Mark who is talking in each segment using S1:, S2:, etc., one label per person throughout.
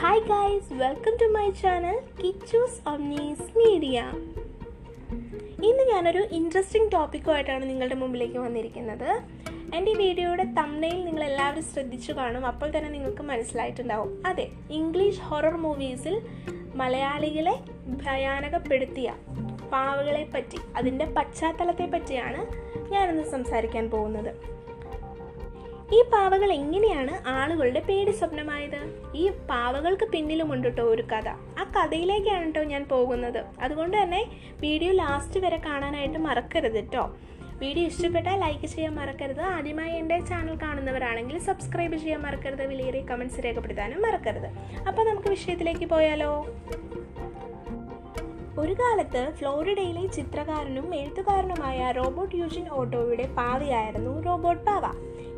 S1: Hi guys welcome to my channel Kichus Omnis Media ഇന്ന് ഞാനൊരു interesting ടോപ്പിക്കുമായിട്ടാണ് നിങ്ങളുടെ മുമ്പിലേക്ക് വന്നിരിക്കുന്നത്. എന്റെ ഈ വീഡിയോയുടെ തമ്മനയിൽ നിങ്ങൾ എല്ലാവരും ശ്രദ്ധിച്ചു കാണും അപ്പോൾ തന്നെ നിങ്ങൾക്ക് മനസ്സിലായിട്ടുണ്ടാവും. അതെ ഇംഗ്ലീഷ് ഹൊറർ മൂവീസിൽ മലയാളികളെ ഭയാനകപ്പെടുത്തിയ പാവകളെ പറ്റി അതിന്റെ പശ്ചാത്തലത്തെ പറ്റിയാണ് ഞാനിന്ന് സംസാരിക്കാൻ പോകുന്നത്. ഈ പാവകൾ എങ്ങനെയാണ് ആളുകളുടെ പേടി സ്വപ്നമായത്? ഈ പാവകൾക്ക് പിന്നിലുമുണ്ട് കേട്ടോ ഒരു കഥ. ആ കഥയിലേക്കാണ് കേട്ടോ ഞാൻ പോകുന്നത്. അതുകൊണ്ട് തന്നെ വീഡിയോ ലാസ്റ്റ് വരെ കാണാനായിട്ട് മറക്കരുത് കേട്ടോ വീഡിയോ ഇഷ്ടപ്പെട്ടാൽ ലൈക്ക് ചെയ്യാൻ മറക്കരുത്. ആദ്യമായി എന്റെ ചാനൽ കാണുന്നവരാണെങ്കിൽ സബ്സ്ക്രൈബ് ചെയ്യാൻ മറക്കരുത്. വിലയേറിയ കമൻസ് രേഖപ്പെടുത്താനും മറക്കരുത്. അപ്പോൾ നമുക്ക് വിഷയത്തിലേക്ക് പോയാലോ? ഒരു കാലത്ത് ഫ്ലോറിഡയിലെ ചിത്രകാരനും എഴുത്തുകാരനുമായ റോബോട്ട് യൂജിൻ ഓട്ടോയുടെ പാവയായിരുന്നു റോബോട്ട് പാവ.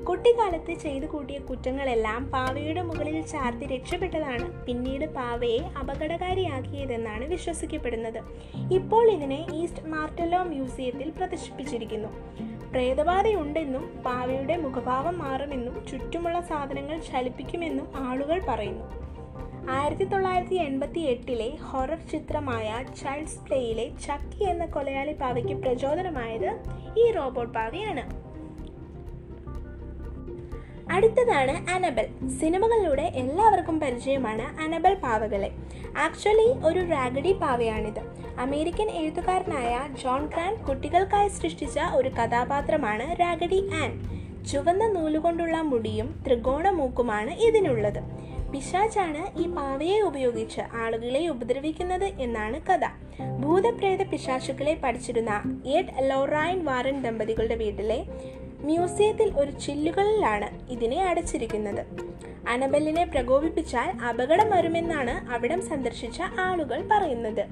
S1: കുട്ടിക്കാലത്ത് ചെയ്തു കൂട്ടിയ കുറ്റങ്ങളെല്ലാം പാവയുടെ മുകളിൽ ചാർത്തി രക്ഷപ്പെട്ടതാണ് പിന്നീട് പാവയെ അപകടകാരിയാക്കിയതെന്നാണ് വിശ്വസിക്കപ്പെടുന്നത്. ഇപ്പോൾ ഇതിനെ ഈസ്റ്റ് മാർട്ടലോ മ്യൂസിയത്തിൽ പ്രദർശിപ്പിച്ചിരിക്കുന്നു. പ്രേതബാധയുണ്ടെന്നും പാവയുടെ മുഖഭാവം മാറുമെന്നും ചുറ്റുമുള്ള സാധനങ്ങൾ ചലിപ്പിക്കുമെന്നും ആളുകൾ പറയുന്നു. ആയിരത്തി തൊള്ളായിരത്തി എൺപത്തി എട്ടിലെ ഹൊറർ ചിത്രമായ ചൈൽഡ്സ് പ്ലേയിലെ ചക്കി എന്ന കൊലയാളി പാവയ്ക്ക് പ്രചോദനമായത് ഈ റോബോട്ട് പാവയാണ്. അടുത്തതാണ് അനബൽ. സിനിമകളിലൂടെ എല്ലാവർക്കും പരിചയമാണ് അനബൽ പാവകളെ. ആക്ച്വലി ഒരു റാഗഡി പാവയാണിത്. അമേരിക്കൻ എഴുത്തുകാരനായ ജോൺ ഗ്രാൻഡ് കുട്ടികൾക്കായി സൃഷ്ടിച്ച ഒരു കഥാപാത്രമാണ് റാഗഡി ആൻ. ചുവന്ന നൂലുകൊണ്ടുള്ള മുടിയും ത്രികോണ മൂക്കുമാണ് ഇതിനുള്ളത്. പിശാചാണ് ഈ പാവയെ ഉപയോഗിച്ച് ആളുകളെ ഉപദ്രവിക്കുന്നത് എന്നാണ് കഥ. ഭൂതപ്രേത പിശാചുക്കളെ പഠിച്ചിരുന്ന എഡ് ലോറൈൻ വാറൻ ദമ്പതികളുടെ വീട്ടിലെ മ്യൂസിയത്തിൽ ഒരു ചില്ലുകളിലാണ് ഇതിനെ അടച്ചിരിക്കുന്നത്. അനബലിനെ പ്രകോപിപ്പിച്ചാൽ അപകടം വരുമെന്നാണ് അവിടം സന്ദർശിച്ച ആളുകൾ പറയുന്നത്.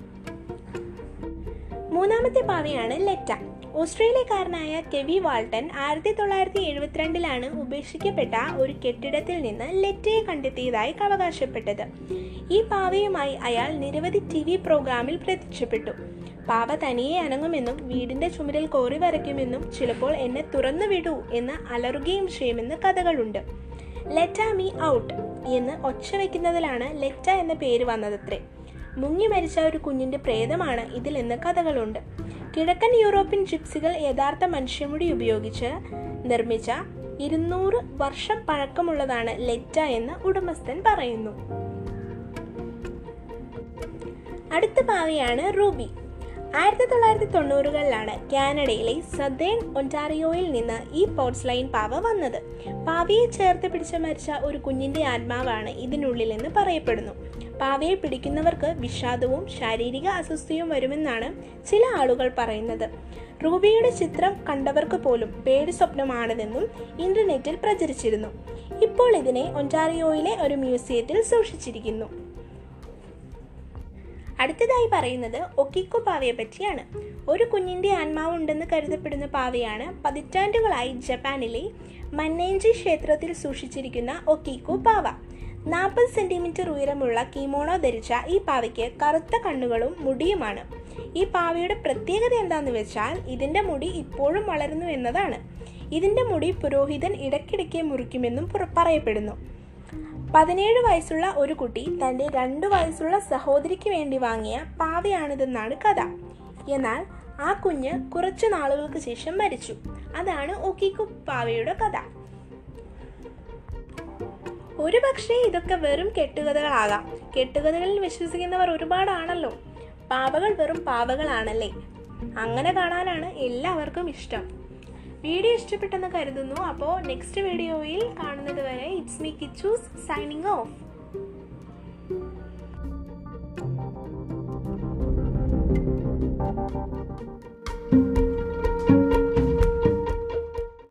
S1: മൂന്നാമത്തെ പാവയാണ് ലെറ്റ. ഓസ്ട്രേലിയക്കാരനായ കെവി വാൾട്ടൺ ആയിരത്തി തൊള്ളായിരത്തി എഴുപത്തിരണ്ടിലാണ് ഉപേക്ഷിക്കപ്പെട്ട ഒരു കെട്ടിടത്തിൽ നിന്ന് ലെറ്റയെ കണ്ടെത്തിയതായി അവകാശപ്പെട്ടത്. ഈ പാവയുമായി അയാൾ നിരവധി ടി വി പ്രോഗ്രാമിൽ പ്രത്യക്ഷപ്പെട്ടു. പാവ തനിയെ അനങ്ങുമെന്നും വീടിന്റെ ചുമരിൽ കോറി വരയ്ക്കുമെന്നും ചിലപ്പോൾ എന്നെ തുറന്നു വിടൂ എന്ന് അലറുകയും ചെയ്യുമെന്ന് കഥകളുണ്ട്. ലെറ്റ മീ ഔട്ട് എന്ന് ഒച്ച വയ്ക്കുന്നതിലാണ് ലെറ്റ എന്ന പേര് വന്നതത്രേ. മുങ്ങി മരിച്ച ഒരു കുഞ്ഞിന്റെ പ്രേതമാണ് ഇതിലെന്ന് കഥകളുണ്ട്. കിഴക്കൻ യൂറോപ്യൻ ജിപ്സികൾ യഥാർത്ഥ മനുഷ്യമുടി ഉപയോഗിച്ച് നിർമ്മിച്ച ഇരുന്നൂറ് വർഷം പഴക്കമുള്ളതാണ് ലെറ്റ എന്ന് ഉടമസ്ഥൻ പറയുന്നു. അടുത്ത പാവയാണ് റൂബി. ആയിരത്തി തൊള്ളായിരത്തി തൊണ്ണൂറുകളിലാണ് കാനഡയിലെ സദേൺ ഒന്റാറിയോയിൽ നിന്ന് ഈ പോർട്സ്ലൈൻ പാവ വന്നത്. പാവയെ ചേർത്ത് പിടിച്ച് മരിച്ച ഒരു കുഞ്ഞിന്റെ ആത്മാവാണ് ഇതിനുള്ളിലെന്ന് പറയപ്പെടുന്നു. പാവയെ പിടിക്കുന്നവർക്ക് വിഷാദവും ശാരീരിക അസ്വസ്ഥയും വരുമെന്നാണ് ചില ആളുകൾ പറയുന്നത്. റൂബിയുടെ ചിത്രം കണ്ടവർക്ക് പോലും പേടി സ്വപ്നമാണിതെന്നും ഇന്റർനെറ്റിൽ പ്രചരിച്ചിരുന്നു. ഇപ്പോൾ ഇതിനെ ഒന്റാറിയോയിലെ ഒരു മ്യൂസിയത്തിൽ സൂക്ഷിച്ചിരിക്കുന്നു. അടുത്തതായി പറയുന്നത് ഒക്കിക്കോ പാവയെ പറ്റിയാണ്. ഒരു കുഞ്ഞിന്റെ ആത്മാവുണ്ടെന്ന് കരുതപ്പെടുന്ന പാവയാണ് പതിറ്റാണ്ടുകളായി ജപ്പാനിലെ മന്നേഞ്ചി ക്ഷേത്രത്തിൽ സൂക്ഷിച്ചിരിക്കുന്ന ഒക്കിക്കോ പാവ. നാൽപ്പത് സെന്റിമീറ്റർ ഉയരമുള്ള കീമോണോ ധരിച്ച ഈ പാവയ്ക്ക് കറുത്ത കണ്ണുകളും മുടിയുമാണ്. ഈ പാവയുടെ പ്രത്യേകത എന്താണെന്ന് വെച്ചാൽ ഇതിന്റെ മുടി ഇപ്പോഴും വളരുന്നു എന്നതാണ്. ഇതിന്റെ മുടി പുരോഹിതൻ ഇടയ്ക്കിടയ്ക്ക് മുറിക്കുമെന്നും പറയപ്പെടുന്നു. പതിനേഴ് വയസ്സുള്ള ഒരു കുട്ടി തന്റെ രണ്ടു വയസ്സുള്ള സഹോദരിക്ക് വേണ്ടി വാങ്ങിയ പാവയാണിതെന്നാണ് കഥ. എന്നാൽ ആ കുഞ്ഞ് കുറച്ചു നാളുകൾക്ക് ശേഷം മരിച്ചു. അതാണ് ഒക്കിക്കു പാവയുടെ കഥ. ഒരു പക്ഷേ ഇതൊക്കെ വെറും കെട്ടുകഥകളാകാം. കെട്ടുകഥകളിൽ വിശ്വസിക്കുന്നവർ ഒരുപാടാണല്ലോ. പാവകൾ വെറും പാവകളാണല്ലേ? അങ്ങനെ കാണാനാണ് എല്ലാവർക്കും ഇഷ്ടം. വീഡിയോ ഇഷ്ടപ്പെട്ടെന്ന് കരുതുന്നു. അപ്പോൾ നെക്സ്റ്റ് വീഡിയോയിൽ കാണുന്നത് വരെ it's me Kichus signing off